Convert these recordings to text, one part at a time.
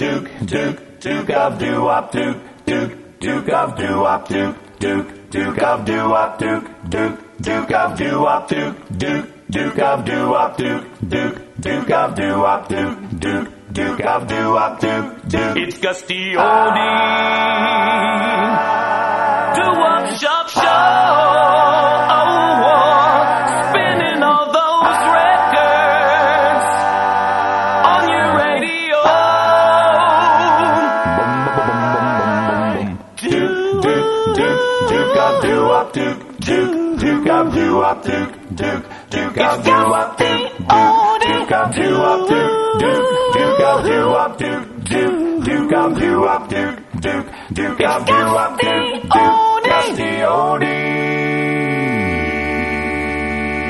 Duke, Duke, Duke of Doo-Wop, Duke, Duke, Duke of Doo-Wop, Duke, Duke, Duke of Doo-Wop, Duke, Duke, Duke of Doo-Wop, Duke, Duke, Duke of Doo-Wop, Duke, Duke, Duke of Doo-Wop, Duke, Duke, Duke of Doo-Wop, Duke, Duke. It's Gus D Oldie. Duke of Doo-Wop, Duke, Duke, Duke of Doo-Wop, Duke, Duke, Duke of Doo-Wop, Duke, Duke, Duke of Doo-Wop, Duke, Duke, Duke of Doo-Wop, Duke, Duke, Gus D Oldie.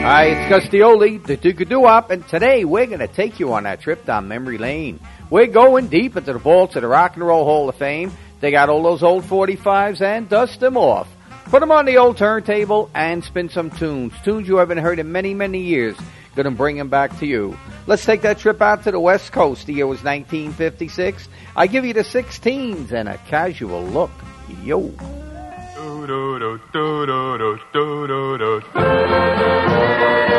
Hi, it's Gus D Oldie, the Duke of Doo-Wop, and today we're going to take you on that trip down memory lane. We're going deep into the vaults of the Rock and Roll Hall of Fame. They got all those old 45s and dust them off. Put them on the old turntable and spin some tunes. Tunes you haven't heard in many, many years. Gonna bring them back to you. Let's take that trip out to the West Coast. The year was 1956. I give you the Six Teens and a casual look. Yo. A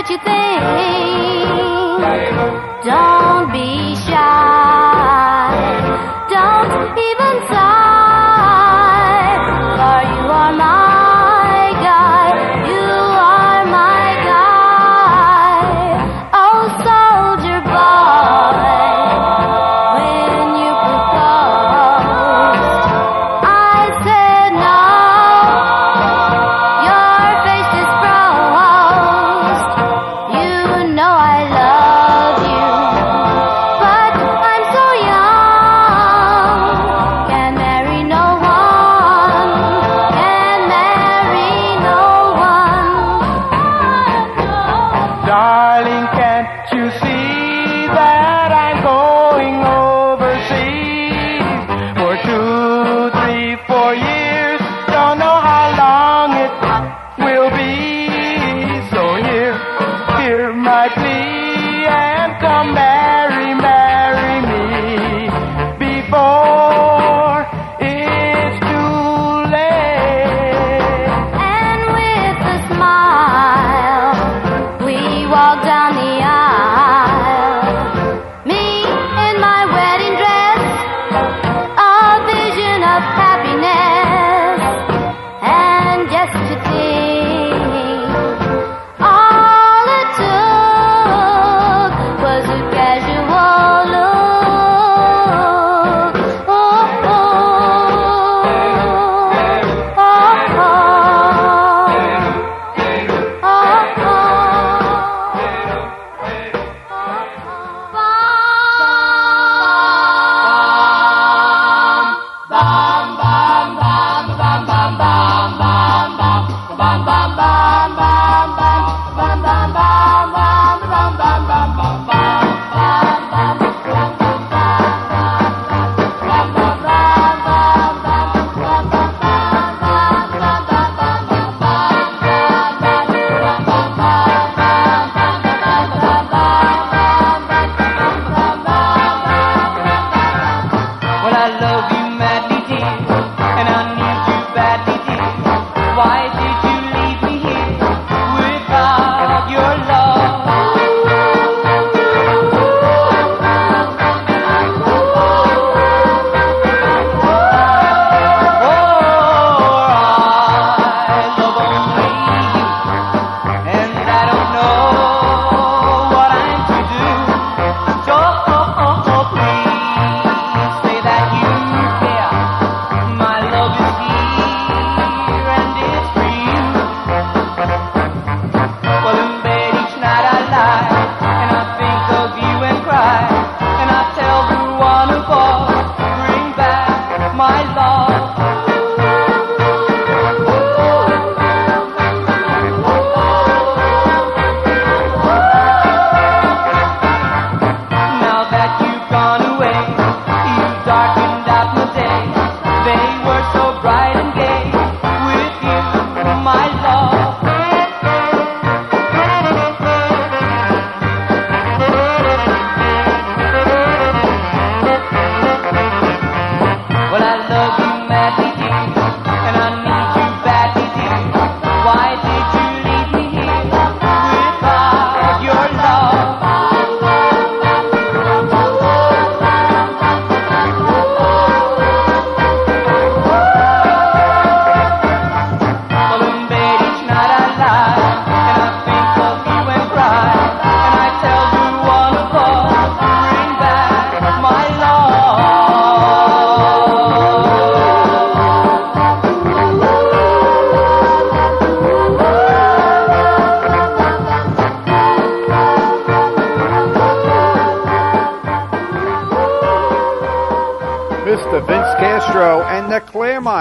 what you think. Don't be shy, don't even sigh, for you are my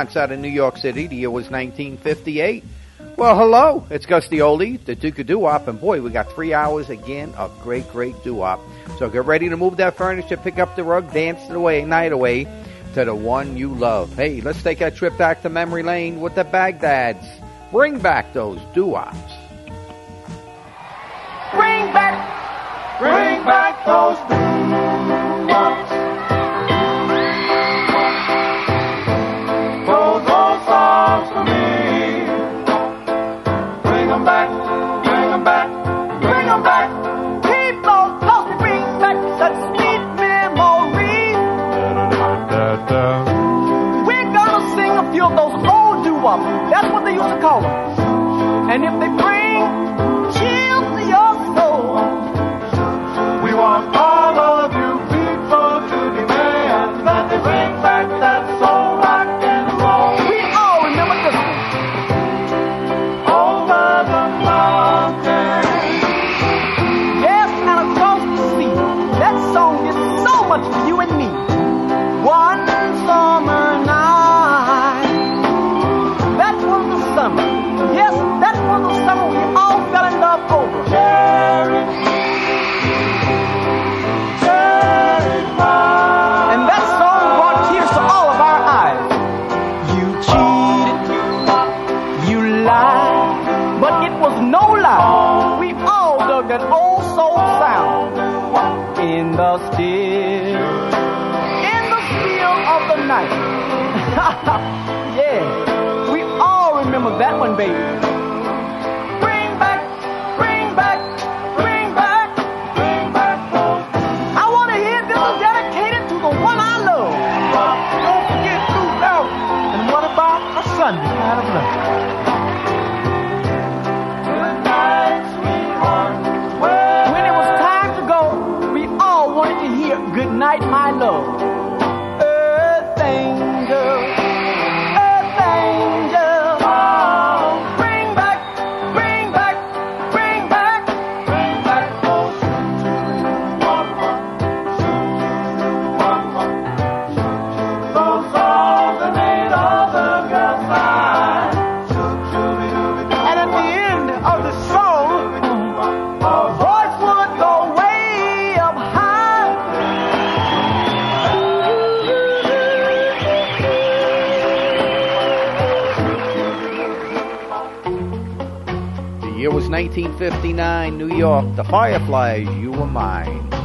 Bronx out of New York City. The year was 1958. Well, hello, it's Gusty the Oldie, the Duke of Doo-Wop, and boy, we got three hours again of great, great doo-wop. So get ready to move that furniture, pick up the rug, dance the way, night away to the one you love. Hey, let's take a trip back to memory lane with the Bagdads. Bring back those doo-wops. Bring back, bring back those doo Year was 1959, New York. The Fireflies, You Were Mine.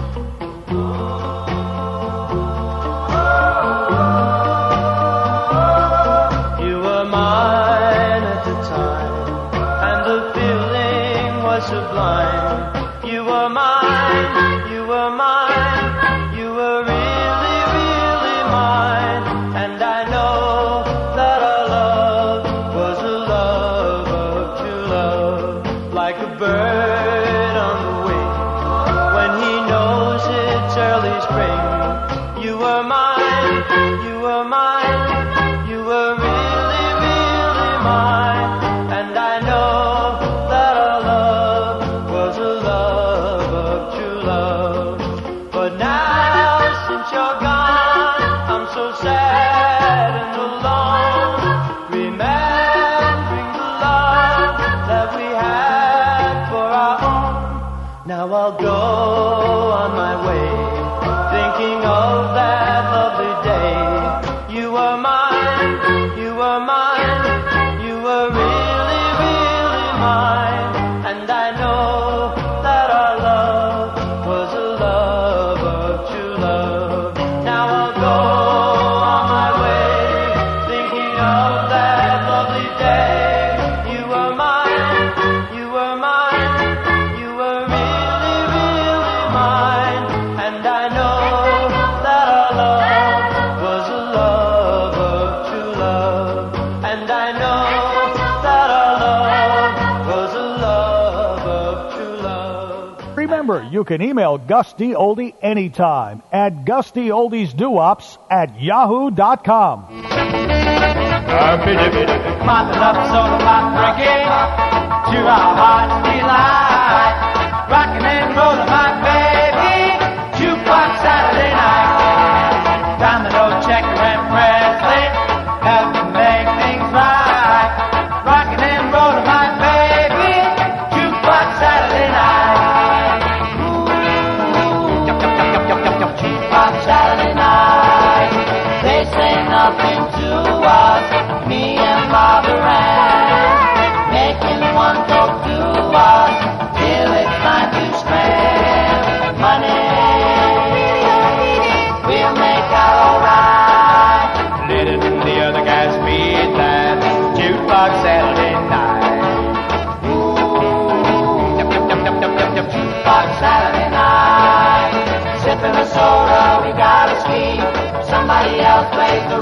Remember, you can email Gus D Oldie anytime at gusdoldiesdoops at yahoo.com. Rockin' and rollin'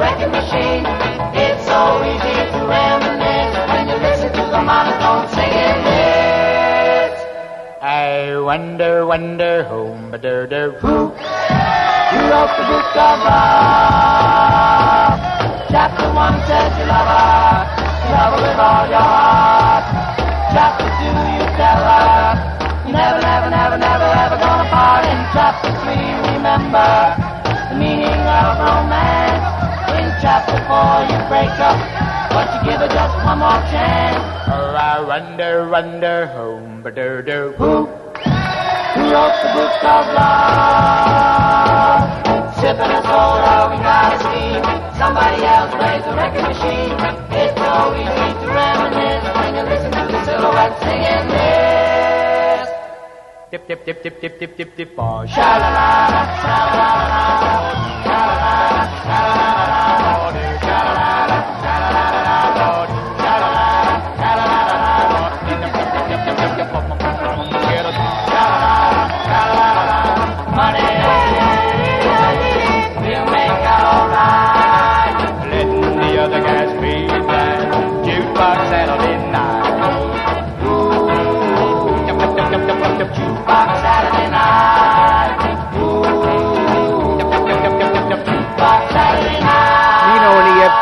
wrecking machine. It's so easy to reminisce when you listen to the monotone singing this. I wonder, wonder, whom, but who, who wrote the book of love? Chapter one says you love her, love her with all your heart. Chapter two, you tell her, never, never, never, never, ever gonna part. In chapter three, remember four, you break up, but you give her just one more chance. Oh, I wonder, wonder, whom, but who, who wrote the book of love? Sipping a soda, we got a scheme. Somebody else plays the record machine. It's so easy to reminisce when you listen to the silhouette singing this. Dip, dip, dip, dip, dip, dip, dip, dip, oh, sha-la-la, sha-la-la, sha-la-la,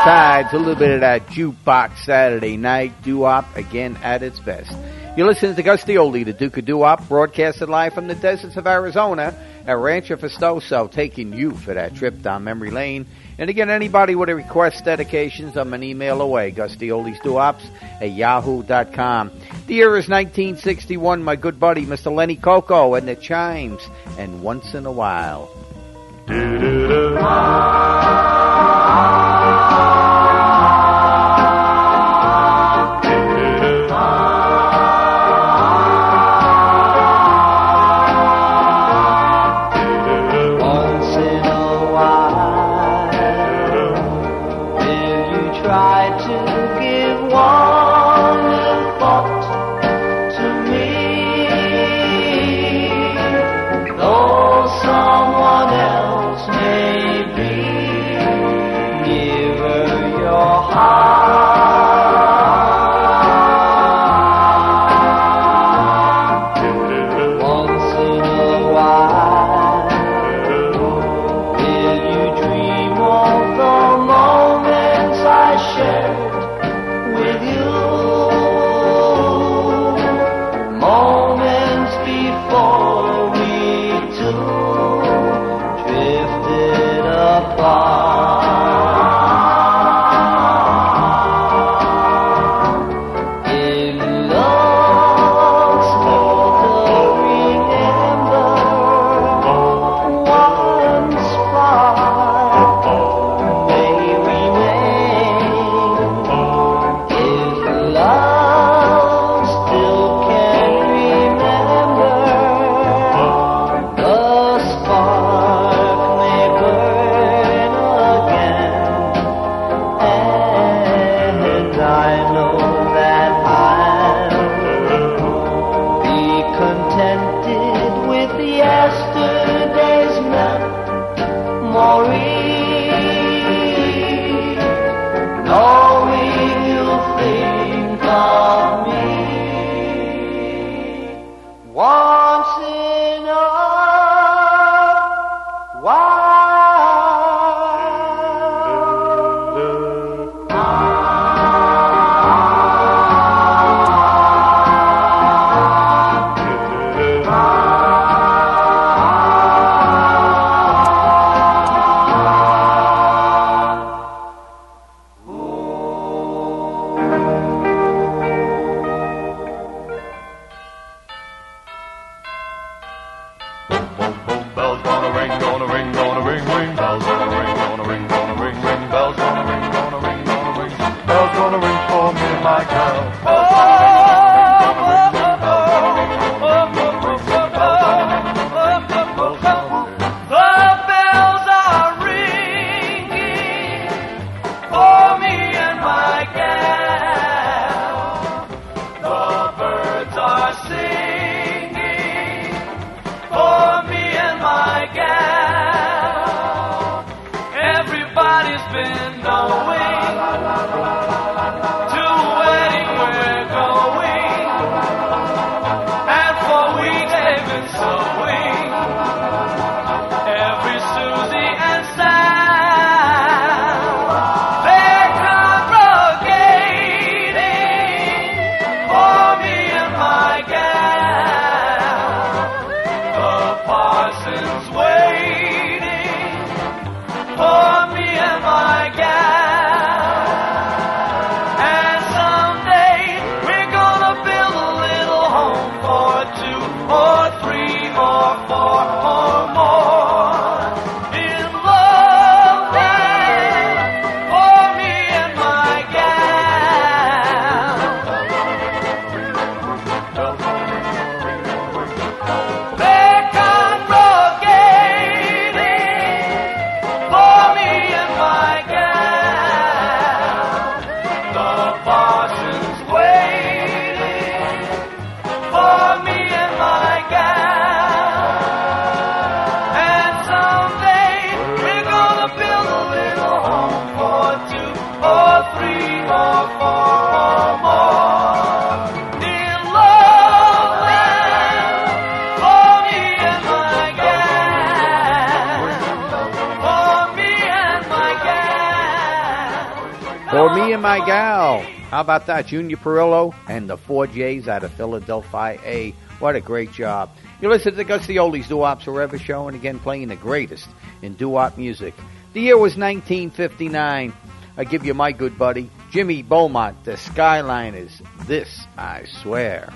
tides, a little bit of that jukebox Saturday night doo-wop again at its best. You're listening to Gus Oldie, the Duke of Doo-wop, broadcasted live from the deserts of Arizona at Rancho Festoso, taking you for that trip down memory lane. And again, anybody with a request, dedications, I'm an email away, GustyOldiesDooWops at yahoo.com. The year is 1961, my good buddy, Mr. Lenny Cocco, and the chimes, and once in a while. Do do do. Gal. How about that? Junior Perillo and the four J's out of Philadelphia. A. What a great job. You listen to Gus the Oldies Doo-Wops Forever show and again playing the greatest in doo-wop music. The year was 1959. I give you my good buddy, Jimmy Beaumont, the Skyliners. This, I swear.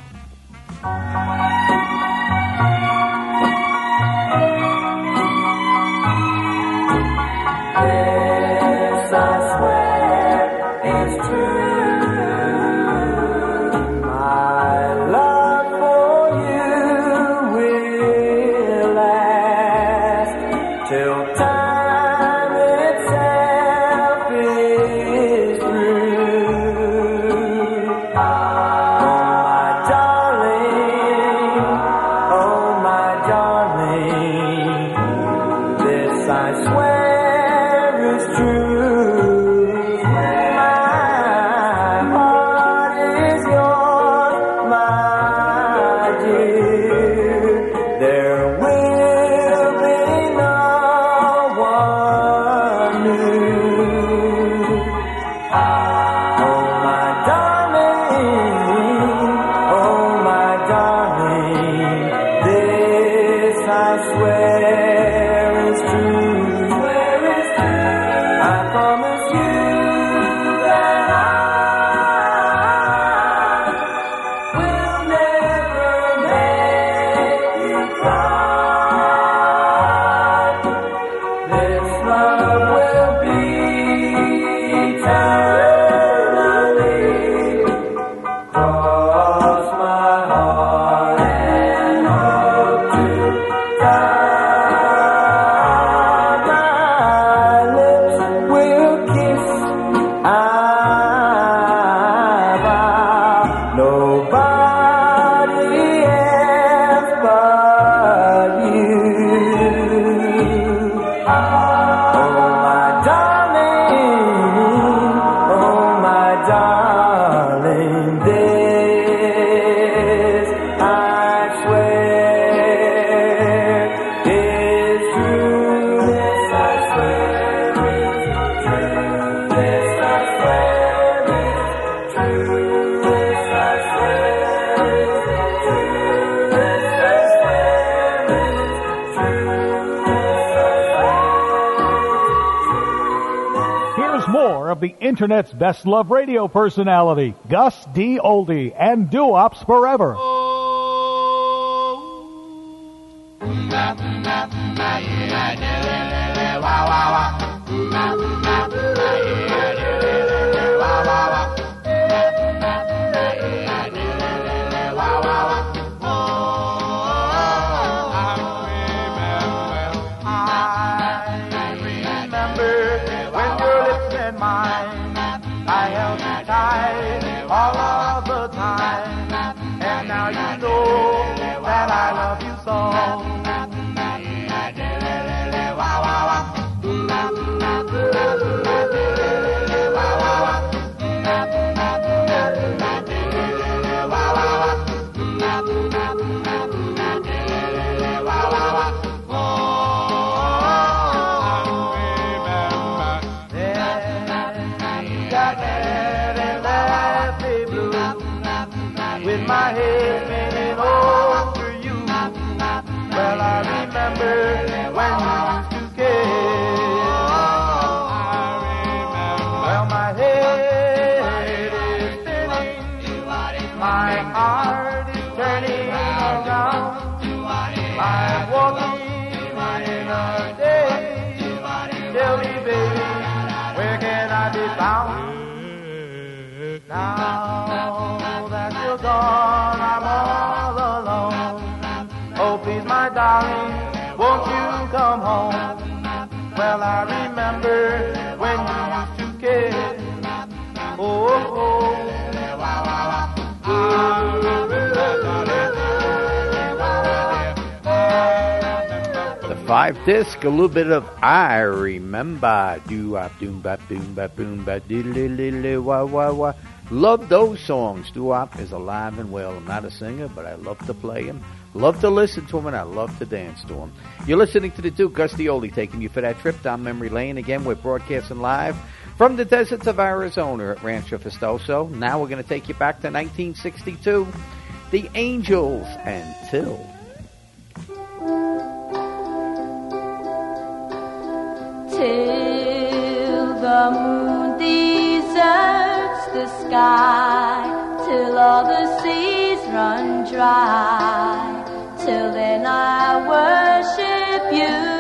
Oh Internet's best love radio personality, Gus D. Oldie, and Doo-Wops Forever. Five disc, a little bit of I remember. Do wop doom bop doom bop boom bop diddly wa, wa, wah. Love those songs. Doo wop is alive and well. I'm not a singer, but I love to play them. Love to listen to them, and I love to dance to them. You're listening to the Duke Gus D Oldie taking you for that trip down memory lane. Again, we're broadcasting live from the deserts of Arizona at Rancho Festoso. Now we're going to take you back to 1962. The Angels and Till. till the moon deserts the sky, till all the seas run dry. Till then I worship you.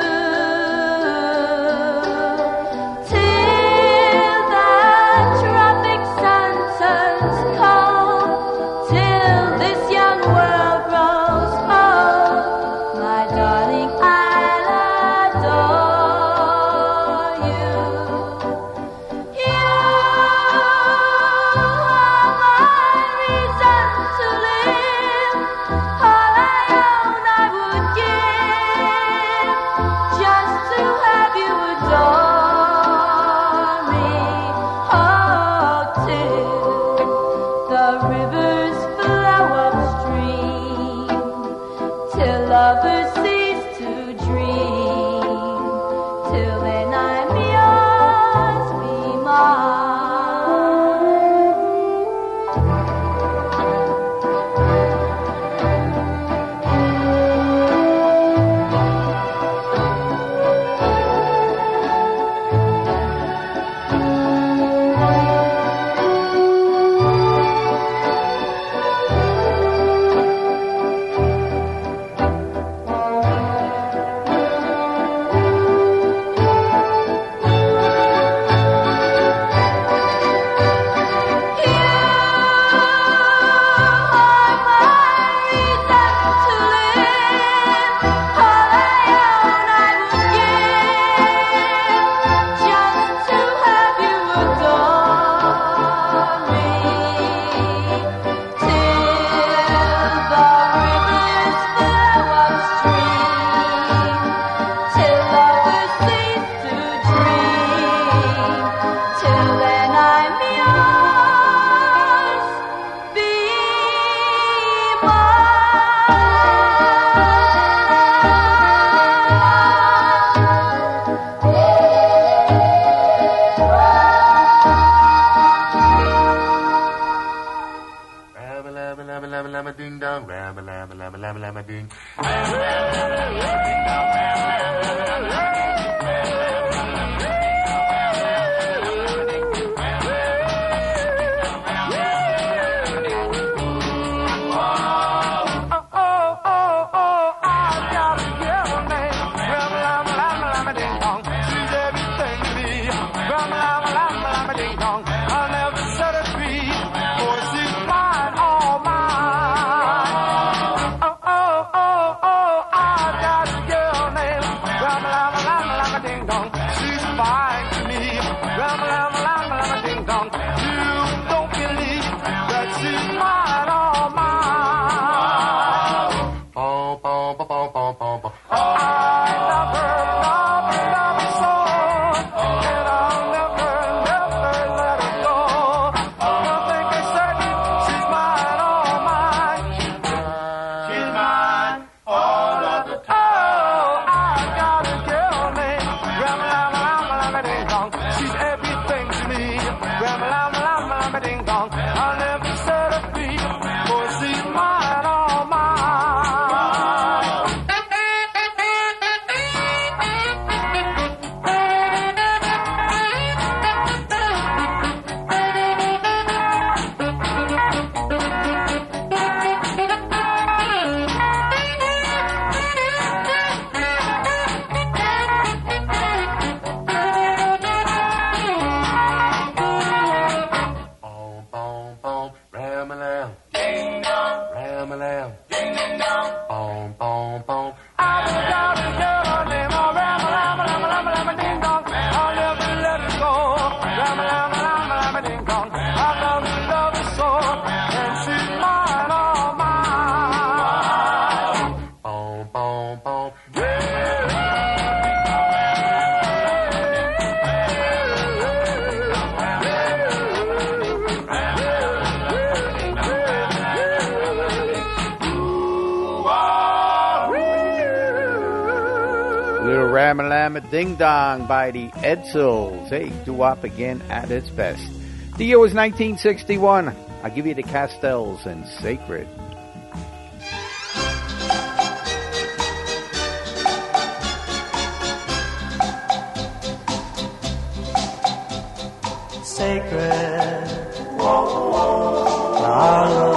By the Edsels. Hey, doo-wop again at its best. The year was 1961. I'll give you the Castells and Sacred. sacred. Our love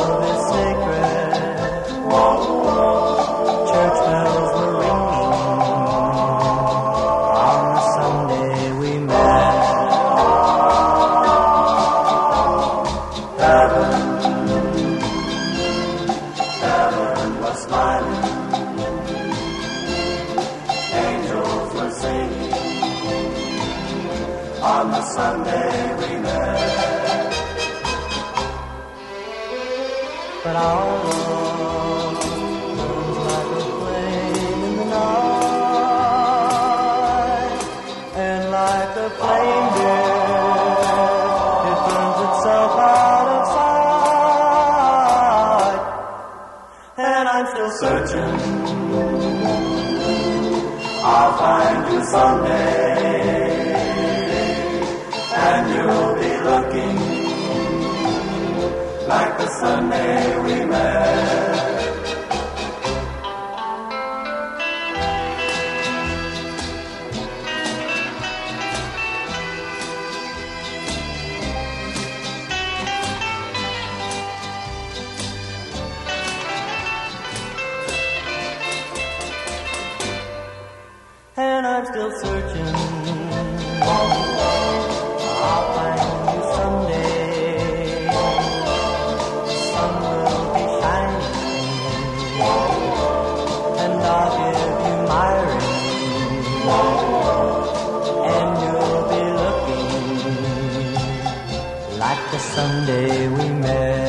the Sunday we met.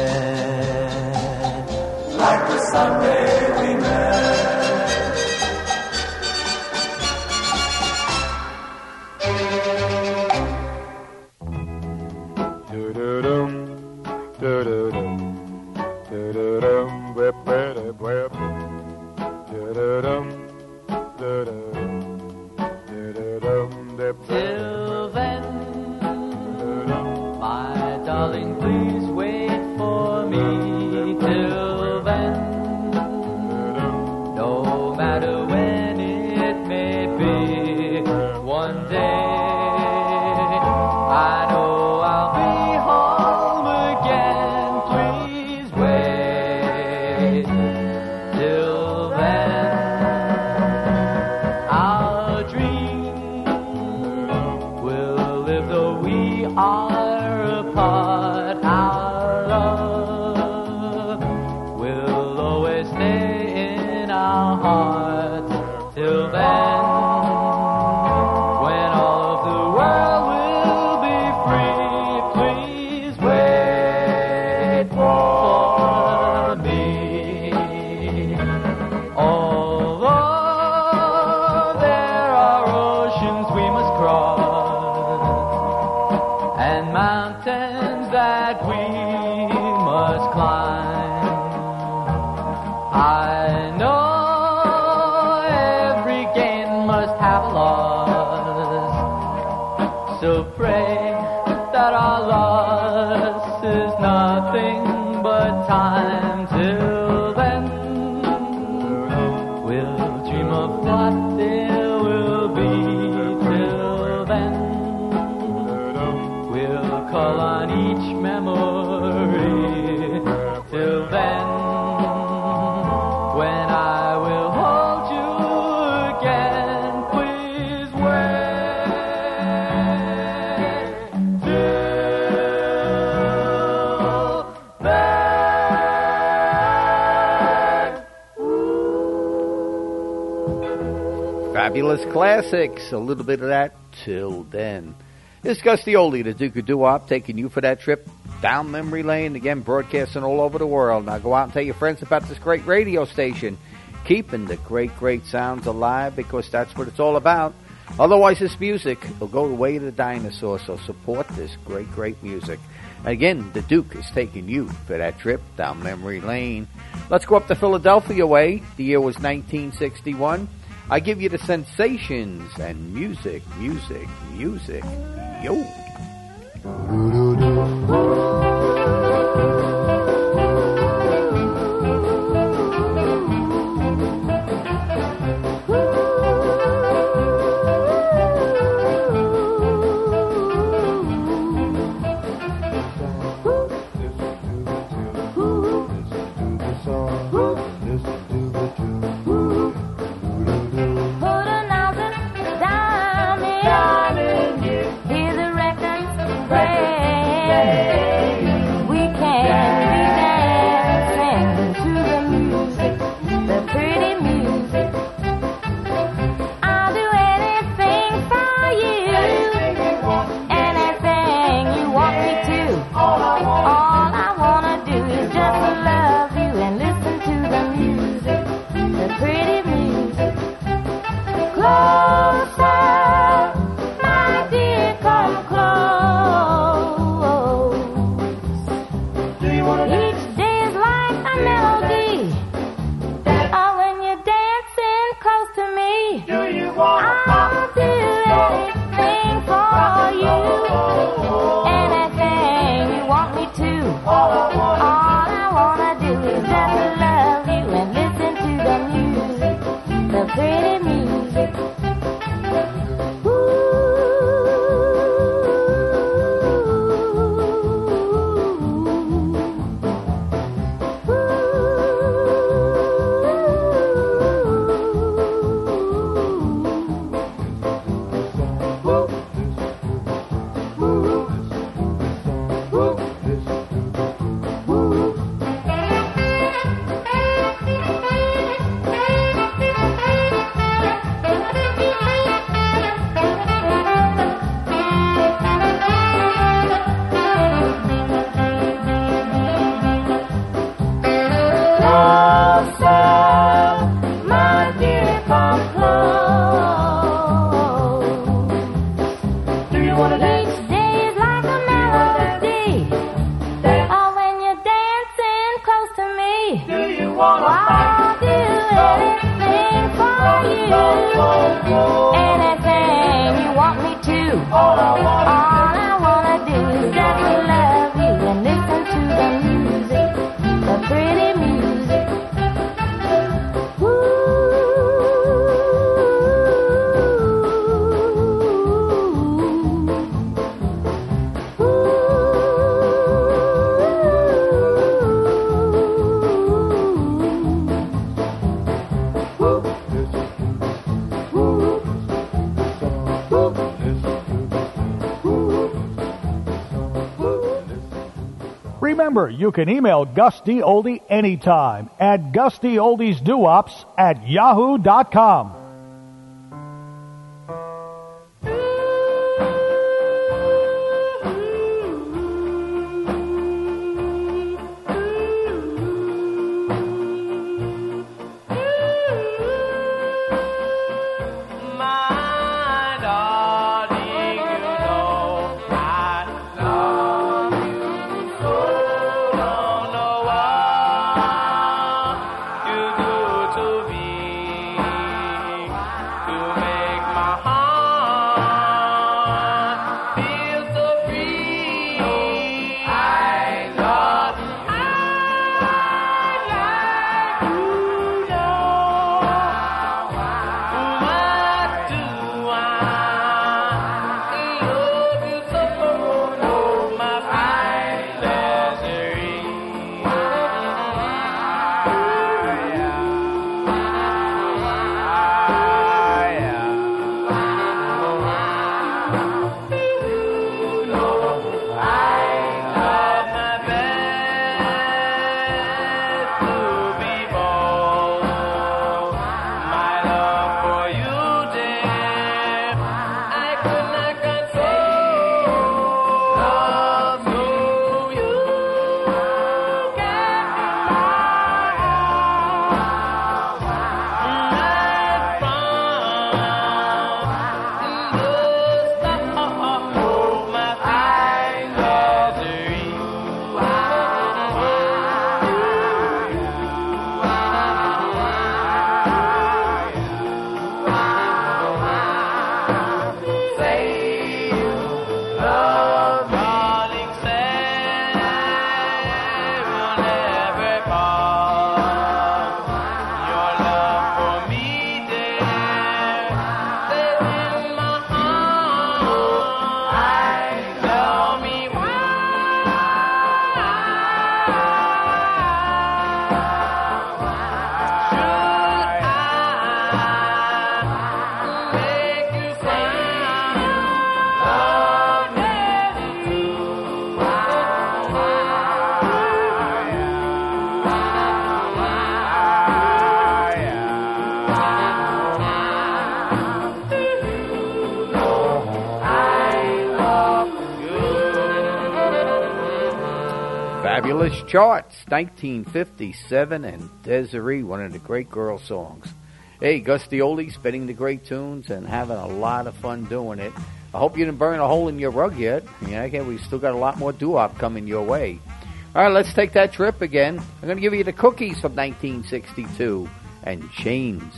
Fabulous classics. A little bit of that till then. It's is Gus D Oldie, the Duke of Doo-Wop, taking you for that trip down memory lane. Again, broadcasting all over the world. Now go out and tell your friends about this great radio station. Keeping the great, great sounds alive because that's what it's all about. Otherwise, this music will go the way of the dinosaur. So support this great, great music. Again, the Duke is taking you for that trip down memory lane. Let's go up to Philadelphia way. The year was 1961. I give you the sensations and music, music, music. Yo. anything you want me to. All I want Remember, you can email Gus D. Oldie anytime at gustyoldiesduops at yahoo.com. charts 1957 and Desiree, one of the great girl songs. Hey, Gus D Oldie spinning the great tunes and having a lot of fun doing it. I hope you didn't burn a hole in your rug yet. Yeah, okay, we still got a lot more doo-wop coming your way. All right, let's take that trip again. I'm going to give you the cookies from 1962 and chains.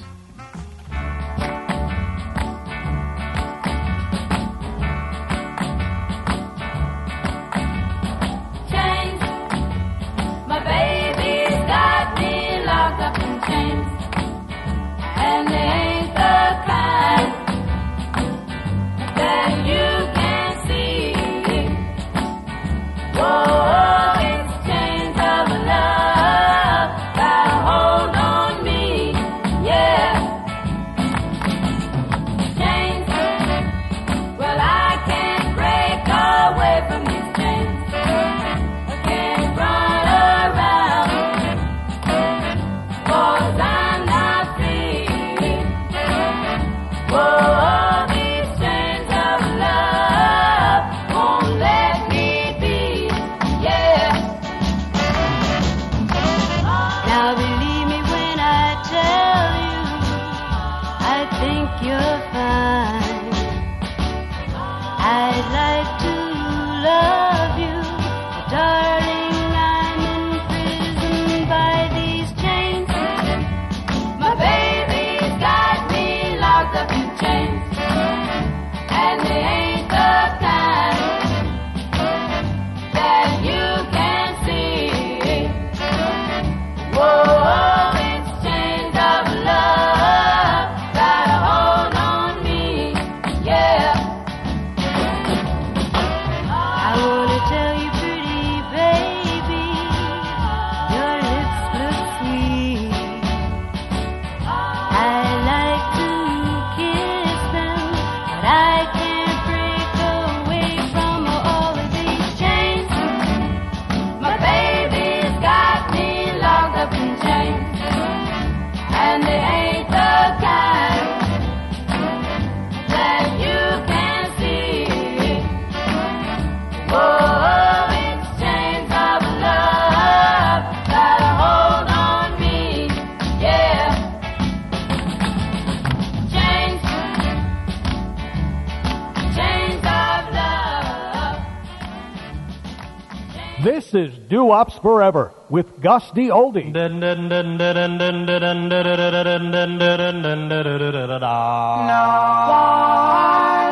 stops forever with Gus D. Oldie. No.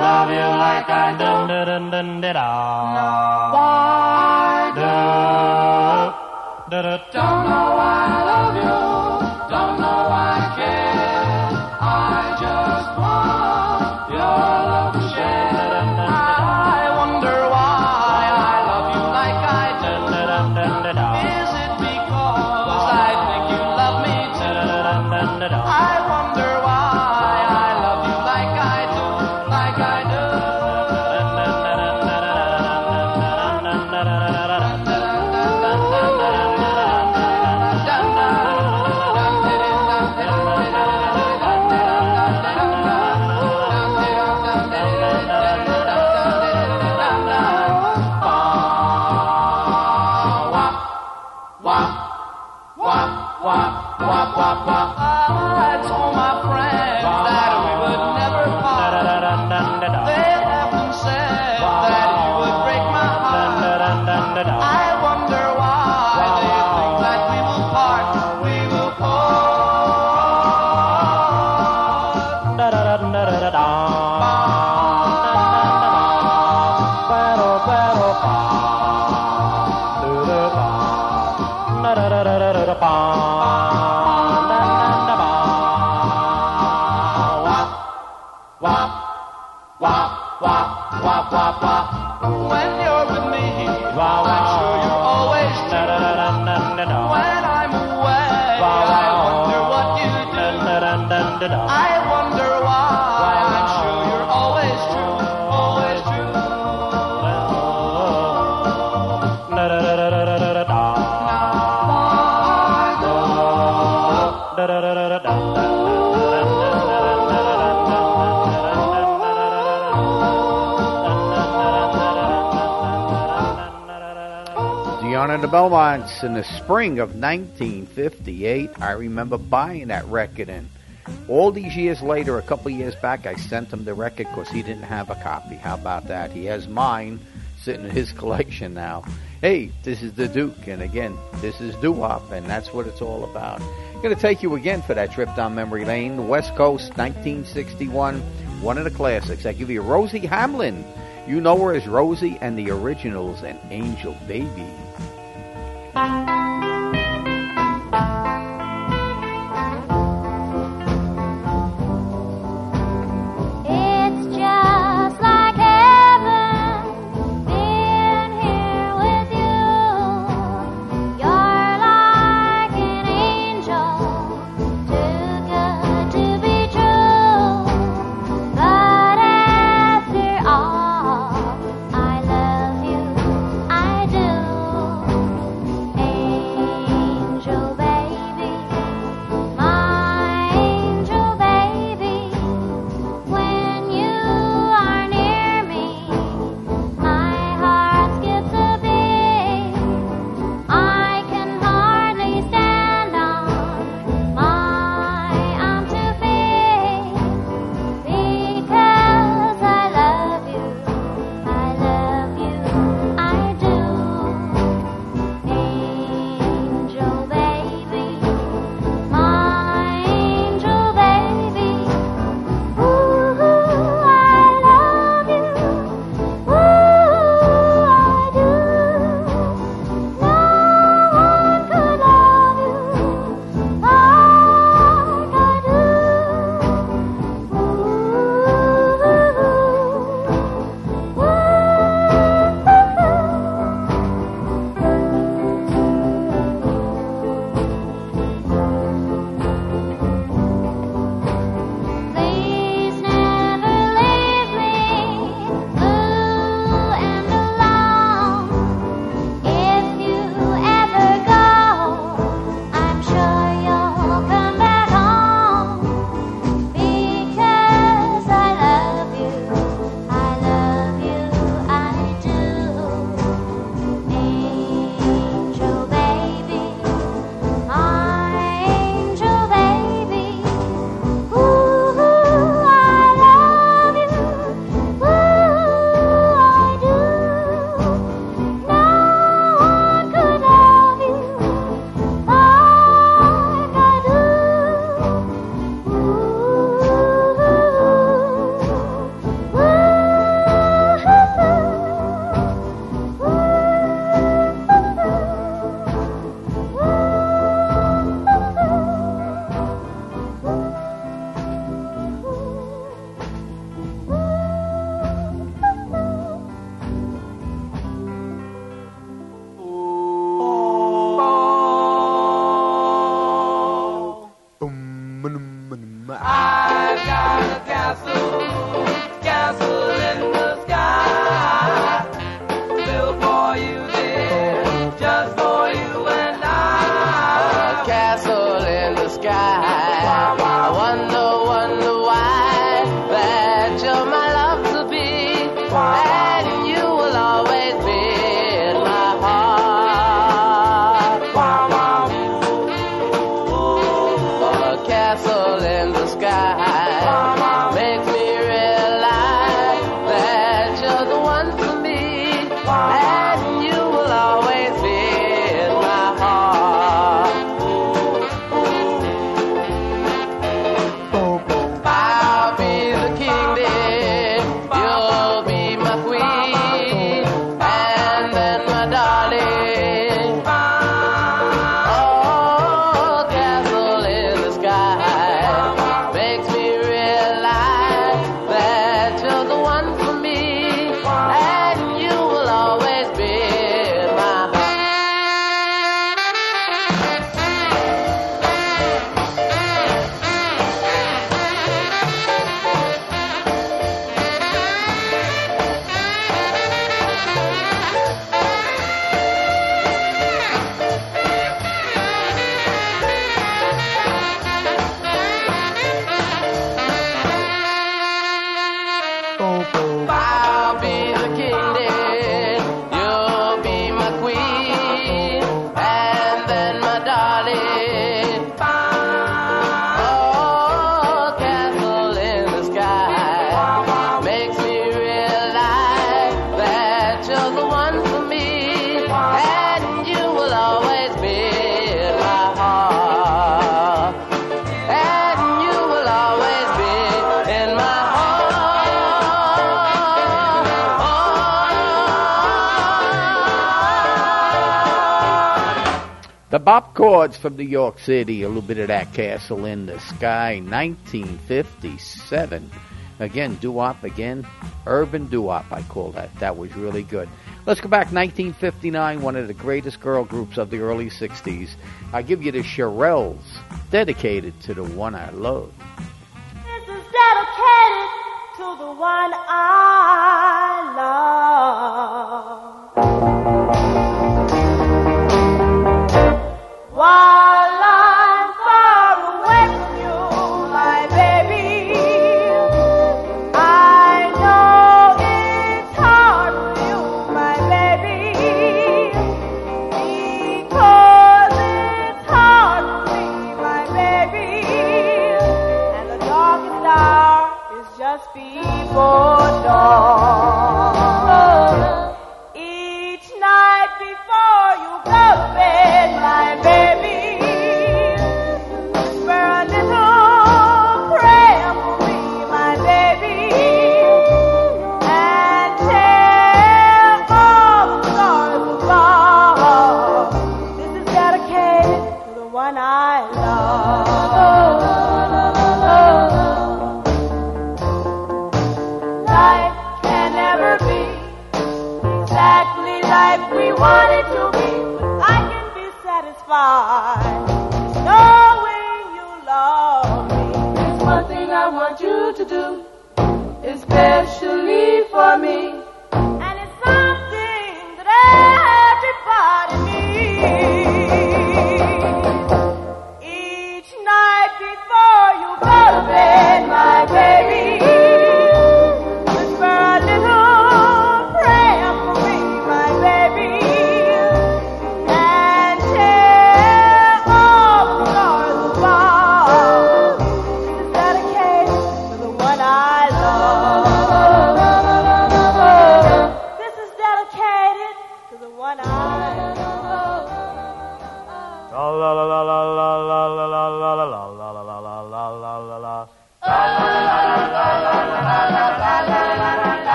Love you like I do. No. in the spring of 1958, I remember buying that record. And all these years later, a couple years back, I sent him the record because he didn't have a copy. How about that? He has mine sitting in his collection now. Hey, this is the Duke, and again, this is doo and that's what it's all about. I'm going to take you again for that trip down memory lane, West Coast, 1961, one of the classics. I give you Rosie Hamlin. You know her as Rosie and the Originals and Angel Baby. 拜。Bop-Chords from New York City, a little bit of that Castle in the Sky, 1957. Again, doo-wop again, urban doo-wop, I call that. That was really good. Let's go back 1959, one of the greatest girl groups of the early 60s. I give you the Shirelles, dedicated to the one I love. This is dedicated to the one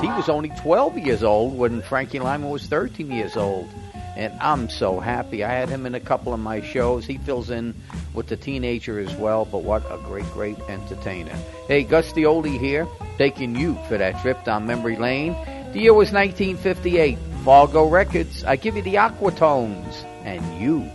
he was only 12 years old when Frankie Lymon was 13 years old. And I'm so happy. I had him in a couple of my shows. He fills in with the teenager as well, but what a great, great entertainer. Hey, Gus D Oldie here, taking you for that trip down memory lane. The year was 1958. Fargo Records. I give you the Aquatones, and you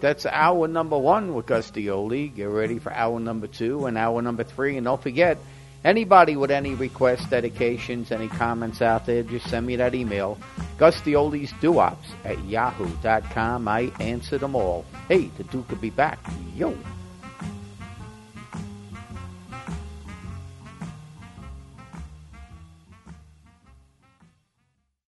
right, that's hour number one with Gus D Oldie. Get ready for hour number two and hour number three. And don't forget, anybody with any requests, dedications, any comments out there, just send me that email. Gus D Oldie's Duops at yahoo.com. I answer them all. Hey, the Duke will be back. Yo.